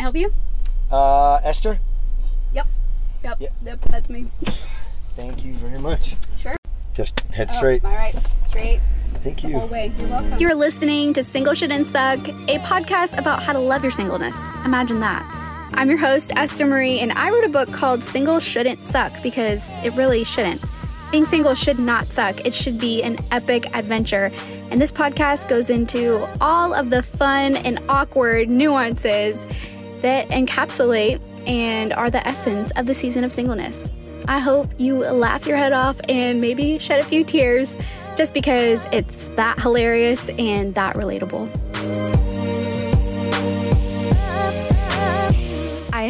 I help you? Uh, Esther, Yep. Yep. Yeah. Yep. That's me. thank you very much. Sure. Just head Oh, straight. all right. Straight Thank the whole you. way. You're welcome. You're listening to Single Shouldn't Suck, a podcast about how to love your singleness. Imagine that. I'm your host, Esther Marie, and I wrote a book called Single Shouldn't Suck because it really shouldn't. Being single should not suck. It should be an epic adventure. And this podcast goes into all of the fun and awkward nuances that encapsulate and are the essence of the season of singleness. I hope you laugh your head off and maybe shed a few tears just because it's that hilarious and that relatable.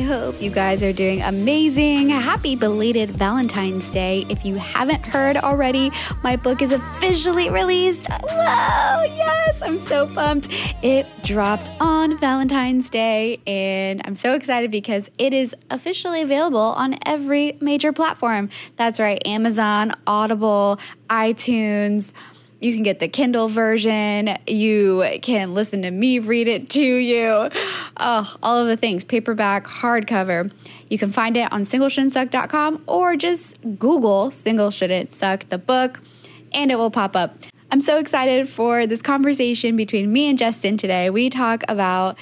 I hope you guys are doing amazing. Happy belated Valentine's Day. If you haven't heard already, my book is officially released. Whoa, yes, I'm so pumped. It dropped on Valentine's Day, and I'm so excited because it is officially available on every major platform. That's right, Amazon, Audible, iTunes. You can get the Kindle version. You can listen to me read it to you. Oh, all of the things paperback, hardcover. You can find it on singleshouldn'tsuck.com or just Google Single Shouldn't Suck the book and it will pop up. I'm so excited for this conversation between me and Justin today. We talk about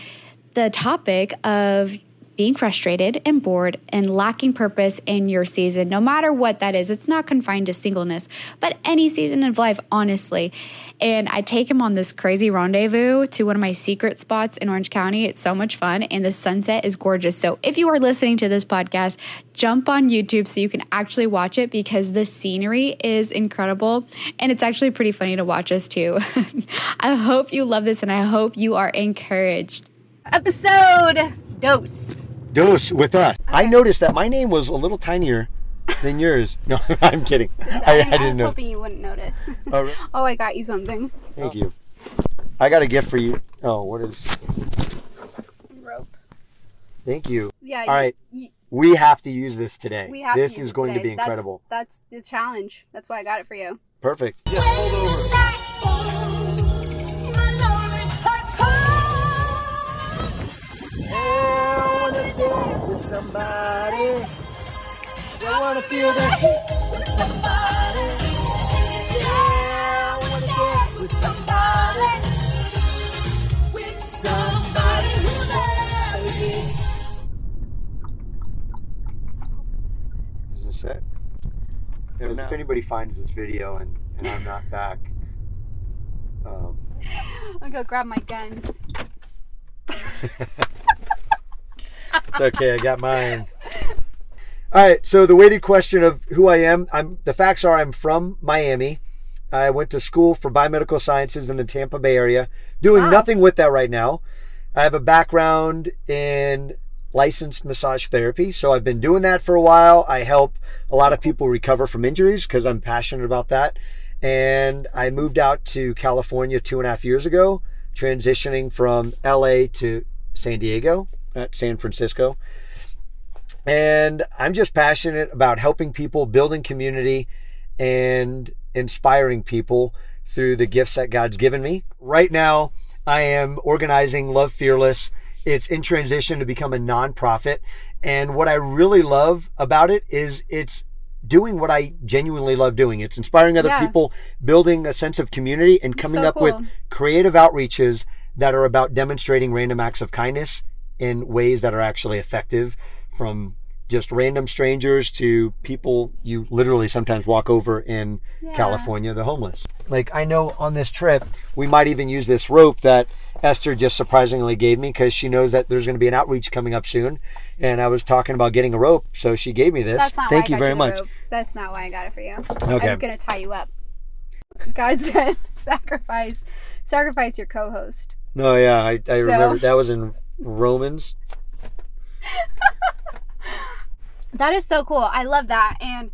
the topic of being frustrated and bored and lacking purpose in your season, no matter what that is. It's not confined to singleness, but any season of life, honestly. And I take him on this crazy rendezvous to one of my secret spots in Orange County. It's so much fun, and the sunset is gorgeous. So if you are listening to this podcast, jump on YouTube so you can actually watch it because the scenery is incredible and it's actually pretty funny to watch us too. I hope you love this and I hope you are encouraged. Episode dose. Dose with us. I noticed that my name was a little tinier than yours. No, I'm kidding. I, I didn't know. I was know. hoping you wouldn't notice. Oh, re- oh, I got you something. thank you. I got a gift for you. Oh, what is? Rope. Thank you. Yeah. All right. You, We have to use this today. we have this to use is it going to today. be That's- incredible. That's, the challenge. That's why I got it for you. Perfect. Just hold over. Somebody. I wanna feel the heat with somebody. Yeah, I wanna get with somebody. With somebody who loves me. Is this it? If if anybody finds this video and, and I'm not back, um, I'll go grab my guns. It's okay, I got mine. All right, so the weighted question of who I am, I'm the facts are I'm from Miami. I went to school for biomedical sciences in the Tampa Bay area, doing Wow. nothing with that right now. I have a background in licensed massage therapy, so I've been doing that for a while. I help a lot of people recover from injuries because I'm passionate about that. And I moved out to California two and a half years ago, transitioning from LA to San Diego, at San Francisco. And I'm just passionate about helping people, building community, and inspiring people through the gifts that God's given me. Right now, I am organizing Love Fearless. It's in transition to become a nonprofit. And what I really love about it is it's doing what I genuinely love doing. It's inspiring other Yeah. people, building a sense of community, and coming so up with creative outreaches that are about demonstrating random acts of kindness in ways that are actually effective from just random strangers to people you literally sometimes walk over in Yeah. California, the homeless. Like I know on this trip, we might even use this rope that Esther just surprisingly gave me because she knows that there's going to be an outreach coming up soon. And I was talking about getting a rope, so she gave me this. That's not Thank you very much. rope. That's not why I got it for you. Okay. I was gonna tie you up. God said, "Sacrifice, sacrifice your co-host." No, yeah, I, I remember that was in Romans. That is so cool. I love that. And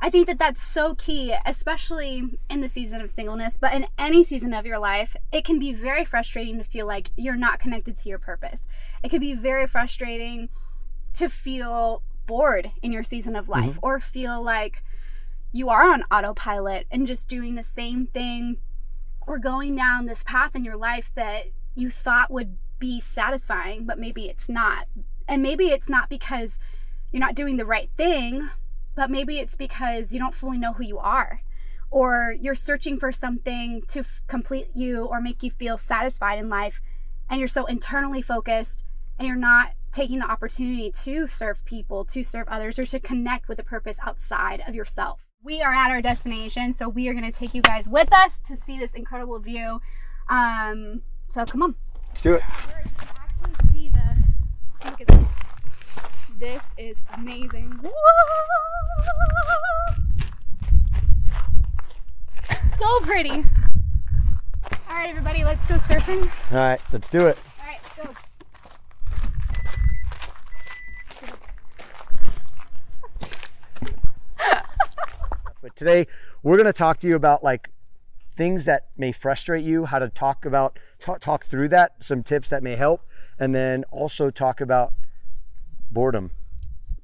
I think that that's so key, especially in the season of singleness, but in any season of your life, it can be very frustrating to feel like you're not connected to your purpose. It can be very frustrating to feel bored in your season of life mm-hmm. or feel like you are on autopilot and just doing the same thing or going down this path in your life that you thought would be satisfying, but maybe it's not. And maybe it's not because you're not doing the right thing, but maybe it's because you don't fully know who you are. Or you're searching for something to f- complete you or make you feel satisfied in life, and you're so internally focused and you're not taking the opportunity to serve people, to serve others, or to connect with a purpose outside of yourself. We are at our destination, so we are going to take you guys with us to see this incredible view. Um, so come on. Let's do it. Actually, see the. Look at this. This is amazing. Whoa! So pretty. All right, everybody, let's go surfing. All right, let's do it. All right, go. But today we're going to talk to you about like things that may frustrate you, how to talk about talk, talk through that, some tips that may help, and then also talk about boredom.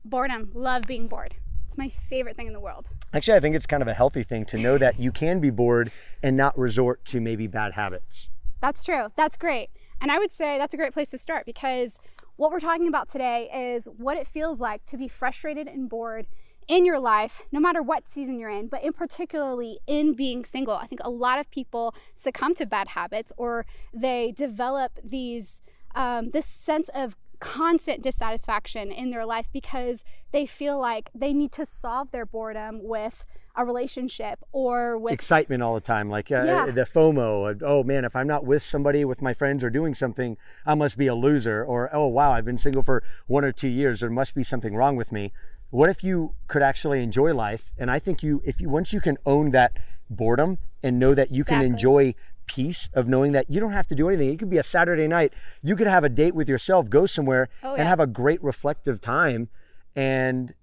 Boredom. Love being bored. It's my favorite thing in the world. Actually, I think it's kind of a healthy thing to know that you can be bored and not resort to maybe bad habits. That's true. That's great. And I would say that's a great place to start because what we're talking about today is what it feels like to be frustrated and bored in your life, no matter what season you're in, but in particularly in being single. I think a lot of people succumb to bad habits or they develop these um, this sense of constant dissatisfaction in their life because they feel like they need to solve their boredom with a relationship or with Excitement all the time, like uh, Yeah. the FOMO. Oh man, if I'm not with somebody, with my friends, or doing something, I must be a loser. Or oh wow, I've been single for one or two years. There must be something wrong with me. What if you could actually enjoy life? And I think you, if you once you can own that boredom and know that you can enjoy peace of knowing that you don't have to do anything. It could be a Saturday night. You could have a date with yourself, go somewhere, Oh, and have a great reflective time, and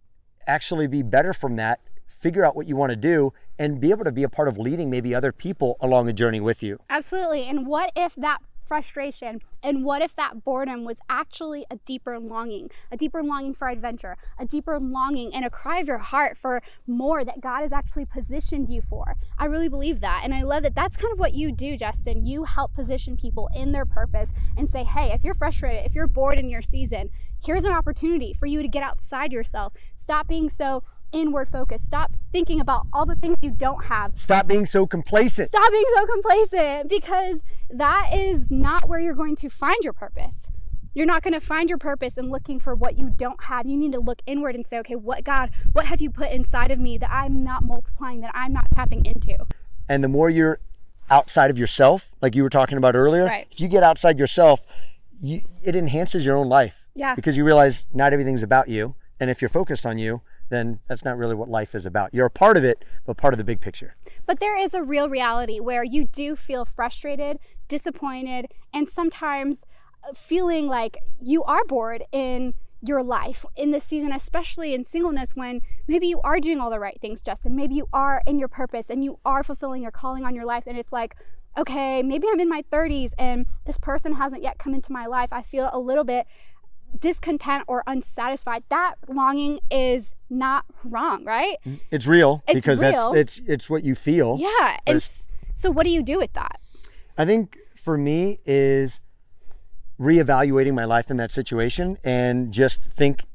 actually be better from that. Figure out what you want to do and be able to be a part of leading maybe other people along a journey with you. Absolutely. And what if that frustration and what if that boredom was actually a deeper longing, a deeper longing for adventure, a deeper longing and a cry of your heart for more that God has actually positioned you for? I really believe that. And I love that that's kind of what you do, Justin. You help position people in their purpose and say, hey, if you're frustrated, if you're bored in your season, here's an opportunity for you to get outside yourself. Stop being so inward focused. Stop thinking about all the things you don't have Stop being so complacent. stop being so complacent because that is not where you're going to find your purpose. You're not going to find your purpose in looking for what you don't have. You need to look inward and say, okay, what God, what have you put inside of me that I'm not multiplying, that I'm not tapping into? And the more you're outside of yourself, like you were talking about earlier, Right. if you get outside yourself, you, it enhances your own life. Yeah. Because you realize not everything's about you. And if you're focused on you, then that's not really what life is about. You're a part of it, but part of the big picture. But there is a real reality where you do feel frustrated, disappointed, and sometimes uh, feeling like you are bored in your life in this season, especially in singleness when maybe you are doing all the right things, Justin. Maybe you are in your purpose and you are fulfilling your calling on your life. And it's like, okay, maybe I'm in my 30s and this person hasn't yet come into my life. I feel a little bit discontent or unsatisfied. That longing is not wrong, right? It's real It's because real. that's it's it's what you feel. Yeah. And so, what do you do with that? I think for me is reevaluating my life in that situation and just think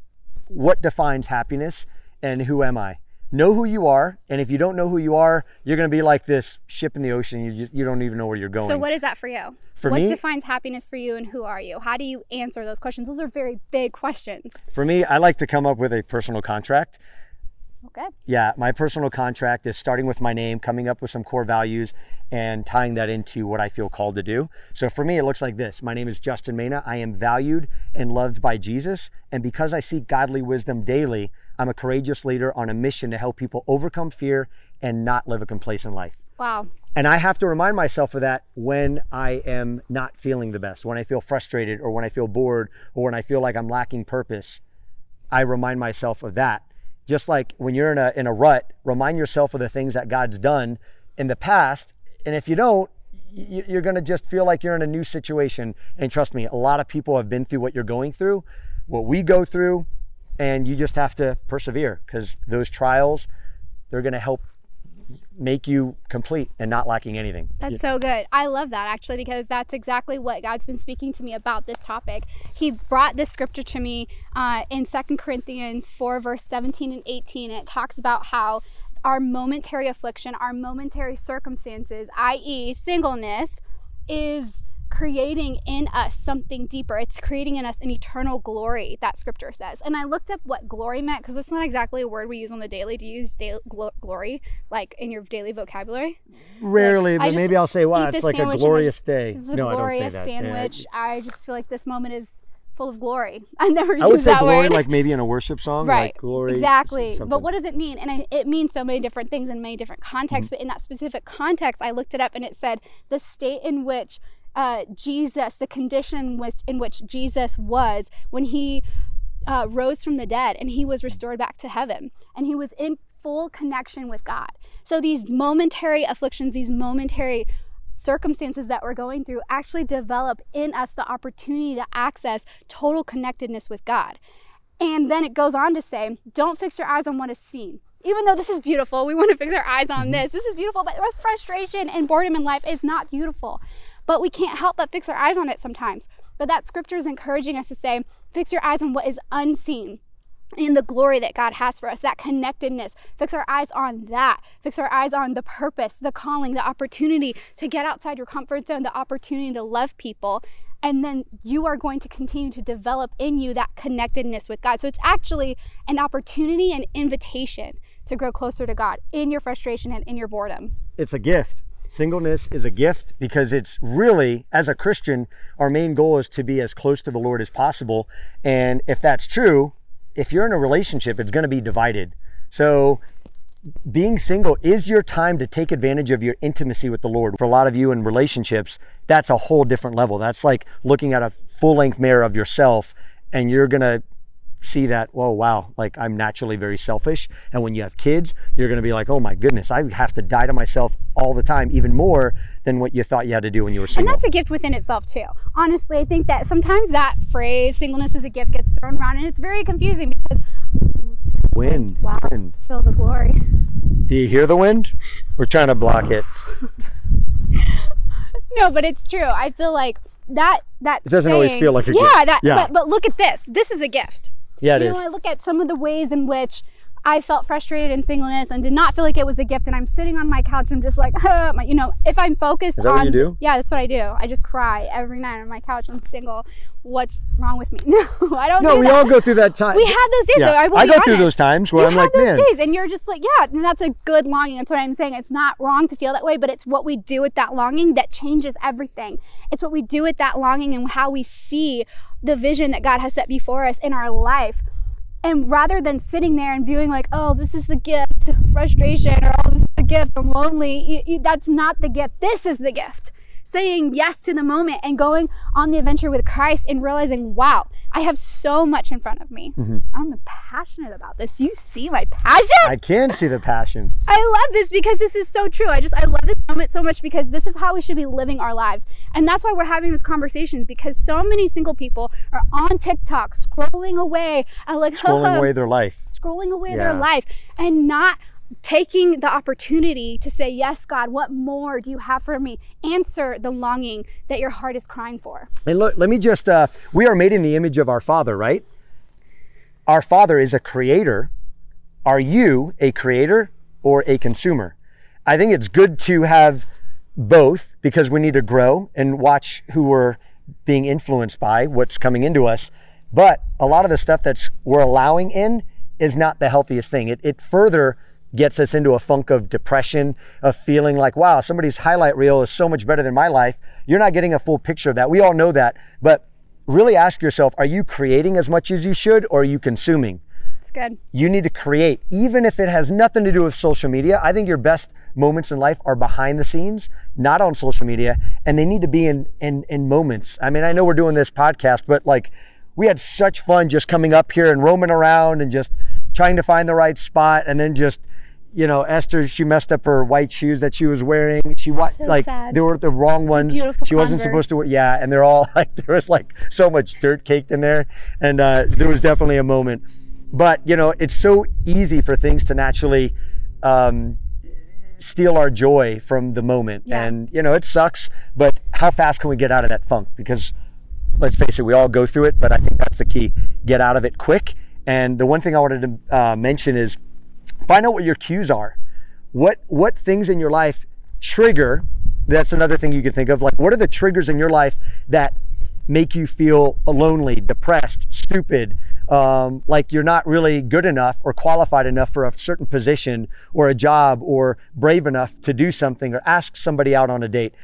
what defines happiness and who am I? Know who you are, and if you don't know who you are, you're going to be like this ship in the ocean. You just, you don't even know where you're going. So, what is that for you? For what me- defines happiness for you, and who are you? How do you answer those questions? Those are very big questions. For me, I like to come up with a personal contract. Okay. Yeah, my personal contract is starting with my name, coming up with some core values, and tying that into what I feel called to do. So for me, it looks like this My name is Justin Mena. I am valued and loved by Jesus. And because I seek godly wisdom daily, I'm a courageous leader on a mission to help people overcome fear and not live a complacent life. Wow. And I have to remind myself of that when I am not feeling the best, when I feel frustrated, or when I feel bored, or when I feel like I'm lacking purpose. I remind myself of that. Just like when you're in a in a rut, remind yourself of the things that God's done in the past. And if you don't, you're going to just feel like you're in a new situation. And trust me, a lot of people have been through what you're going through, what we go through, and you just have to persevere because those trials, they're going to help make you complete and not lacking anything. That's so good. I love that actually because that's exactly what God's been speaking to me about this topic. He brought this scripture to me uh, in Second Corinthians 4, verse 17 and 18. And it talks about how our momentary affliction, our momentary circumstances, i.e., singleness, is creating in us something deeper. It's creating in us an eternal glory, that scripture says. And I looked up what glory meant because it's not exactly a word we use on the daily. Do you use daily, glo- glory like in your daily vocabulary? Rarely, Like, but maybe I'll say, wow, it's like a glorious day. Is a no, I don't glorious say that. Yeah. sandwich. I just feel like this moment is full of glory. I never used that word. I would say that glory word. like maybe in a worship song. Right. Like glory. Exactly. something. But what does it mean? And I, it means so many different things in many different Mm-hmm. contexts. But in that specific context, I looked it up and it said the state in which uh, Jesus, the condition in which, in which Jesus was when he uh, rose from the dead and he was restored back to heaven and he was in full connection with God. So these momentary afflictions, these momentary circumstances that we're going through actually develop in us the opportunity to access total connectedness with God. And then it goes on to say, don't fix your eyes on what is seen. Even though this is beautiful, we want to fix our eyes on this. This is beautiful, but frustration and boredom in life is not beautiful. But we can't help but fix our eyes on it sometimes. But that scripture is encouraging us to say, fix your eyes on what is unseen in the glory that God has for us, that connectedness. Fix our eyes on that. Fix our eyes on the purpose, the calling, the opportunity to get outside your comfort zone, the opportunity to love people. And then you are going to continue to develop in you that connectedness with God. So it's actually an opportunity and invitation to grow closer to God in your frustration and in your boredom. it's a gift. Singleness is a gift because it's really, as a Christian, our main goal is to be as close to the Lord as possible. And if that's true, if you're in a relationship, it's going to be divided. So being single is your time to take advantage of your intimacy with the Lord. For a lot of you in relationships, that's a whole different level. That's like looking at a full length mirror of yourself and you're going to see that, whoa, wow, like I'm naturally very selfish. And when you have kids, you're going to be like, oh my goodness, I have to die to myself all the time, even more than what you thought you had to do when you were single. And that's a gift within itself, too. Honestly, I think that sometimes that phrase, singleness is a gift, gets thrown around and it's very confusing because, Wind, wow, wind. feel the glory. Do you hear the wind? We're trying to block it. No, but it's true. I feel like that, that It doesn't always feel like a yeah, gift. That, Yeah. But, but look at this. This is a gift. Yeah, it you is. know, I look at some of the ways in which I felt frustrated in singleness and did not feel like it was a gift. And I'm sitting on my couch and just like, my- you know, if I'm focused Is that on, what you do? yeah, that's what I do. I just cry every night on my couch. I'm single. What's wrong with me? No, I don't. Know. No, do we that. all go through that time. We have those days. Yeah, I, I go through honest. those times where you I'm like, those man, days, and you're just like, yeah, and that's a good longing. That's what I'm saying. It's not wrong to feel that way, but it's what we do with that longing that changes everything. It's what we do with that longing and how we see the vision that God has set before us in our life. And rather than sitting there and viewing like, oh, this is the gift, frustration, or oh, this is the gift, I'm lonely. That's not the gift. This is the gift. Saying yes to the moment and going on the adventure with Christ and realizing, wow, I have so much in front of me. Mm-hmm. I'm passionate about this. You see my passion? I can see the passion. I love this because this is so true. I just I love this moment so much because this is how we should be living our lives. And that's why we're having this conversation because so many single people are on TikTok scrolling away and like Scrolling away their life. scrolling away their life and not taking the opportunity to say, Yes, God, what more do you have for me? Answer the longing that your heart is crying for. And look, let me just, uh, we are made in the image of our Father, right? Our Father is a creator. Are you a creator or a consumer? I think it's good to have both because we need to grow and watch who we're being influenced by, what's coming into us. But a lot of the stuff that's we're allowing in is not the healthiest thing. It, it further gets us into a funk of depression, of feeling like, wow, somebody's highlight reel is so much better than my life. You're not getting a full picture of that. We all know that. But really ask yourself, are you creating as much as you should or are you consuming? It's good. you need to create, even if it has nothing to do with social media. I think your best moments in life are behind the scenes, not on social media, and they need to be in in in moments. I mean, I know we're doing this podcast, but like we had such fun just coming up here and roaming around and just trying to find the right spot, and then just you know, Esther, she messed up her white shoes that she was wearing. She So like sad. they were the wrong ones. Beautiful she wasn't supposed to wear. Yeah, and they're all like there was like so much dirt caked in there, and uh, there was definitely a moment. But you know, it's so easy for things to naturally um, steal our joy from the moment. Yeah. And, you know, it sucks, but how fast can we get out of that funk? Because let's face it, we all go through it, but I think that's the key. Get out of it quick. And the one thing I wanted to uh, mention is find out what your cues are. What what things in your life trigger? That's another thing you can think of. Like, what are the triggers in your life that make you feel lonely, depressed, stupid, um, like you're not really good enough or qualified enough for a certain position or a job or brave enough to do something or ask somebody out on a date.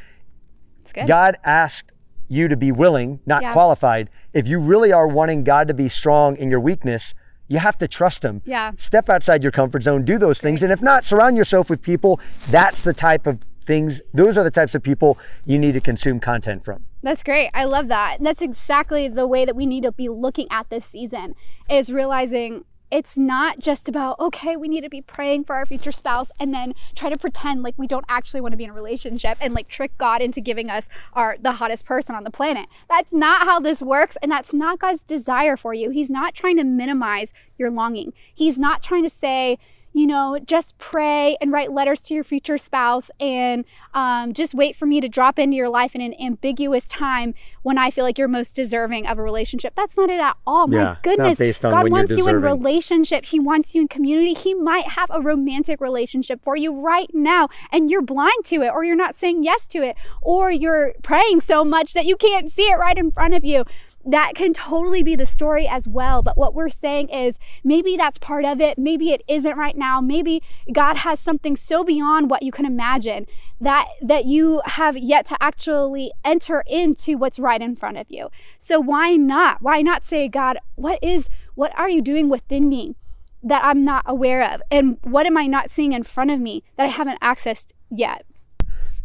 God asked you to be willing, not Yeah. qualified. If you really are wanting God to be strong in your weakness, you have to trust them. Yeah. Step outside your comfort zone, do those things. And if not, surround yourself with people. That's the type of things, those are the types of people you need to consume content from. That's great. I love that. And that's exactly the way that we need to be looking at this season is realizing it's not just about, okay, we need to be praying for our future spouse and then try to pretend like we don't actually want to be in a relationship and like trick God into giving us our the hottest person on the planet. That's not how this works and that's not God's desire for you. He's not trying to minimize your longing. He's not trying to say, you know, just pray and write letters to your future spouse and um, just wait for me to drop into your life in an ambiguous time when I feel like you're most deserving of a relationship. That's not it at all. Yeah, My goodness. based on God wants you in relationship. He wants you in community. He might have a romantic relationship for you right now and you're blind to it or you're not saying yes to it or you're praying so much that you can't see it right in front of you that can totally be the story as well. But what we're saying is maybe that's part of it. Maybe it isn't right now. Maybe God has something so beyond what you can imagine that that you have yet to actually enter into what's right in front of you. So why not? Why not say, God, what is what are you doing within me that I'm not aware of? And what am I not seeing in front of me that I haven't accessed yet?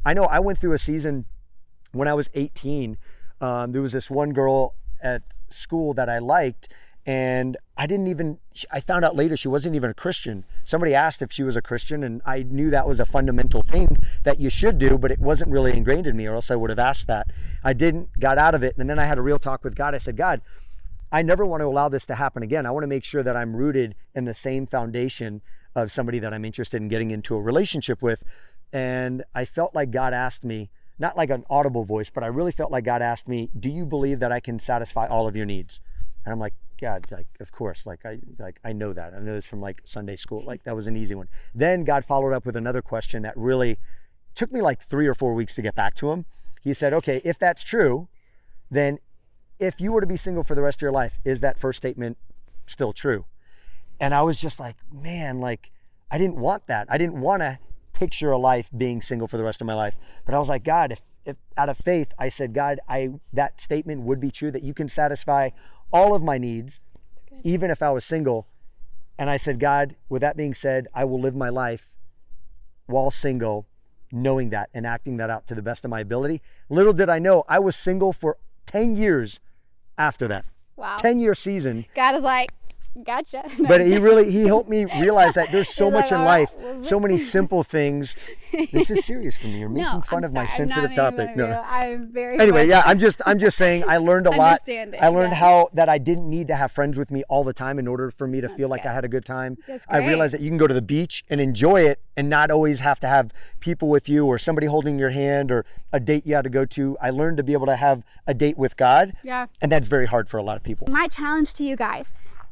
I know I went through a season when I was 18. Um, there was this one girl at school that I liked, and I didn't even, I found out later she wasn't even a Christian. Somebody asked if she was a Christian, and I knew that was a fundamental thing that you should do, but it wasn't really ingrained in me, or else I would have asked that. I didn't, got out of it, and then I had a real talk with God. I said, God, I never want to allow this to happen again. I want to make sure that I'm rooted in the same foundation of somebody that I'm interested in getting into a relationship with. And I felt like God asked me, not like an audible voice, but I really felt like God asked me, "Do you believe that I can satisfy all of your needs?" And I'm like, "God, like of course, like I like I know that. I know this from like Sunday school. Like that was an easy one." Then God followed up with another question that really took me like 3 or 4 weeks to get back to him. He said, "Okay, if that's true, then if you were to be single for the rest of your life, is that first statement still true?" And I was just like, "Man, like I didn't want that. I didn't want to picture a life being single for the rest of my life. But I was like, God, if, if out of faith, I said, God, I that statement would be true that you can satisfy all of my needs, even if I was single. And I said, God, with that being said, I will live my life while single, knowing that and acting that out to the best of my ability. Little did I know, I was single for 10 years after that. Wow. 10 year season God is like, gotcha. but he really he helped me realize that there's so much like, in life right, so many simple things this is serious for me you're making no, fun I'm of my sorry. I'm not sensitive topic no. I'm very anyway much- yeah i'm just i'm just saying i learned a lot i learned yes. how that i didn't need to have friends with me all the time in order for me to feel like good. i had a good time That's i realized that you can go to the beach and enjoy it and not always have to have people with you or somebody holding your hand or a date you had to go to i learned to be able to have a date with god Yeah. and that's very hard for a lot of people My challenge to you guys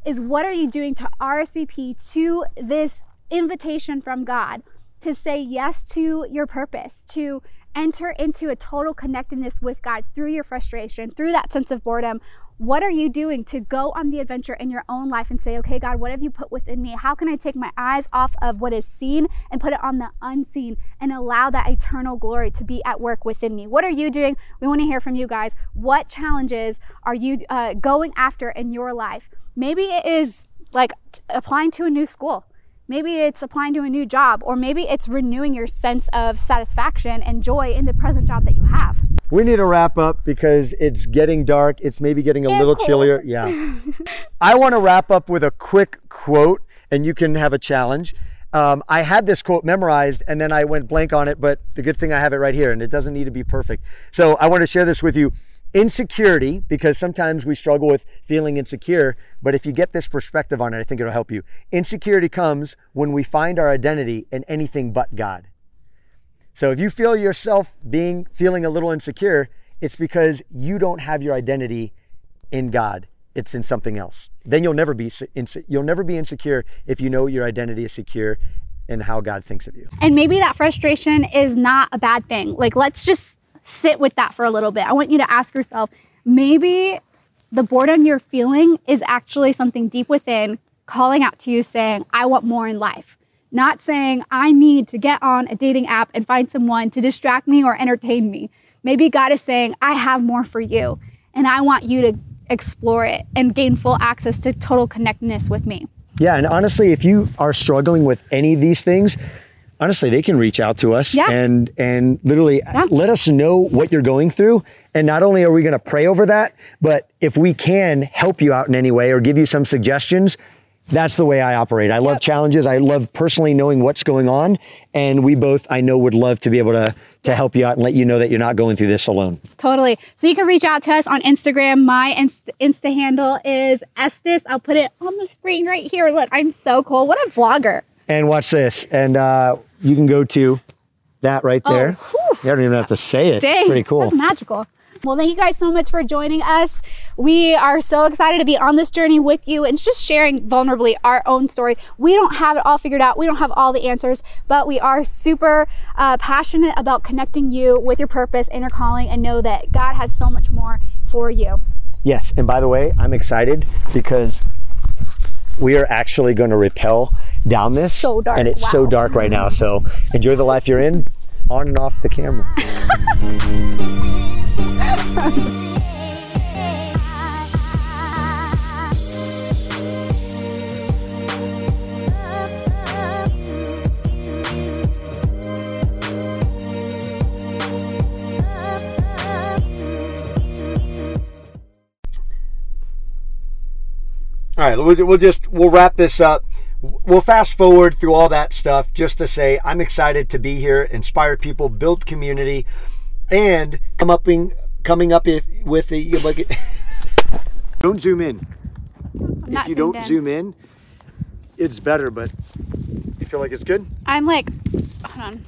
is what are you doing to RSVP to this invitation from God to say yes to your purpose, to enter into a total connectedness with God through your frustration, through that sense of boredom? What are you doing to go on the adventure in your own life and say, okay, God, what have you put within me? How can I take my eyes off of what is seen and put it on the unseen and allow that eternal glory to be at work within me? What are you doing? We want to hear from you guys. What challenges are you uh, going after in your life? Maybe it is like applying to a new school. Maybe it's applying to a new job, or maybe it's renewing your sense of satisfaction and joy in the present job that you have. We need to wrap up because it's getting dark. It's maybe getting a little cold. chillier. Yeah. I want to wrap up with a quick quote, and you can have a challenge. Um, I had this quote memorized and then I went blank on it, but the good thing I have it right here and it doesn't need to be perfect. So I want to share this with you. Insecurity, because sometimes we struggle with feeling insecure, but if you get this perspective on it, I think it'll help you. Insecurity comes when we find our identity in anything but God. So if you feel yourself being feeling a little insecure, it's because you don't have your identity in God. It's in something else. Then you'll never be you'll never be insecure if you know your identity is secure and how God thinks of you. And maybe that frustration is not a bad thing. Like let's just sit with that for a little bit. I want you to ask yourself, maybe the boredom you're feeling is actually something deep within calling out to you saying, I want more in life. Not saying, I need to get on a dating app and find someone to distract me or entertain me. Maybe God is saying, I have more for you, and I want you to explore it and gain full access to total connectedness with me. Yeah, and honestly, if you are struggling with any of these things, honestly, they can reach out to us yeah. and and literally yeah. let us know what you're going through. And not only are we going to pray over that, but if we can help you out in any way or give you some suggestions, that's the way I operate. I love yep. challenges. I love personally knowing what's going on, and we both, I know, would love to be able to to help you out and let you know that you're not going through this alone. Totally. So you can reach out to us on Instagram. My Insta, Insta handle is Estes. I'll put it on the screen right here. Look, I'm so cool. What a vlogger. And watch this. And uh, you can go to that right oh, there. Oh, you don't even have to say it. Dang, Pretty cool. That's magical. Well, thank you guys so much for joining us. We are so excited to be on this journey with you and just sharing vulnerably our own story. We don't have it all figured out, we don't have all the answers, but we are super uh, passionate about connecting you with your purpose and your calling and know that God has so much more for you. Yes, and by the way, I'm excited because we are actually going to rappel down this. So dark. And it's wow. so dark right now. So enjoy the life you're in on and off the camera. All right, we'll, we'll just we'll wrap this up. We'll fast forward through all that stuff just to say I'm excited to be here, inspire people, build community, and come up in, coming up with, with a like. don't zoom in. I'm if you don't in. zoom in, it's better. But you feel like it's good. I'm like, hold on.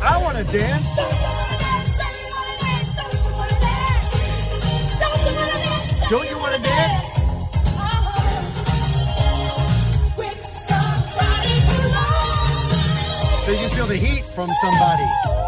I want to dance. Don't you want to dance? So you feel the heat from somebody.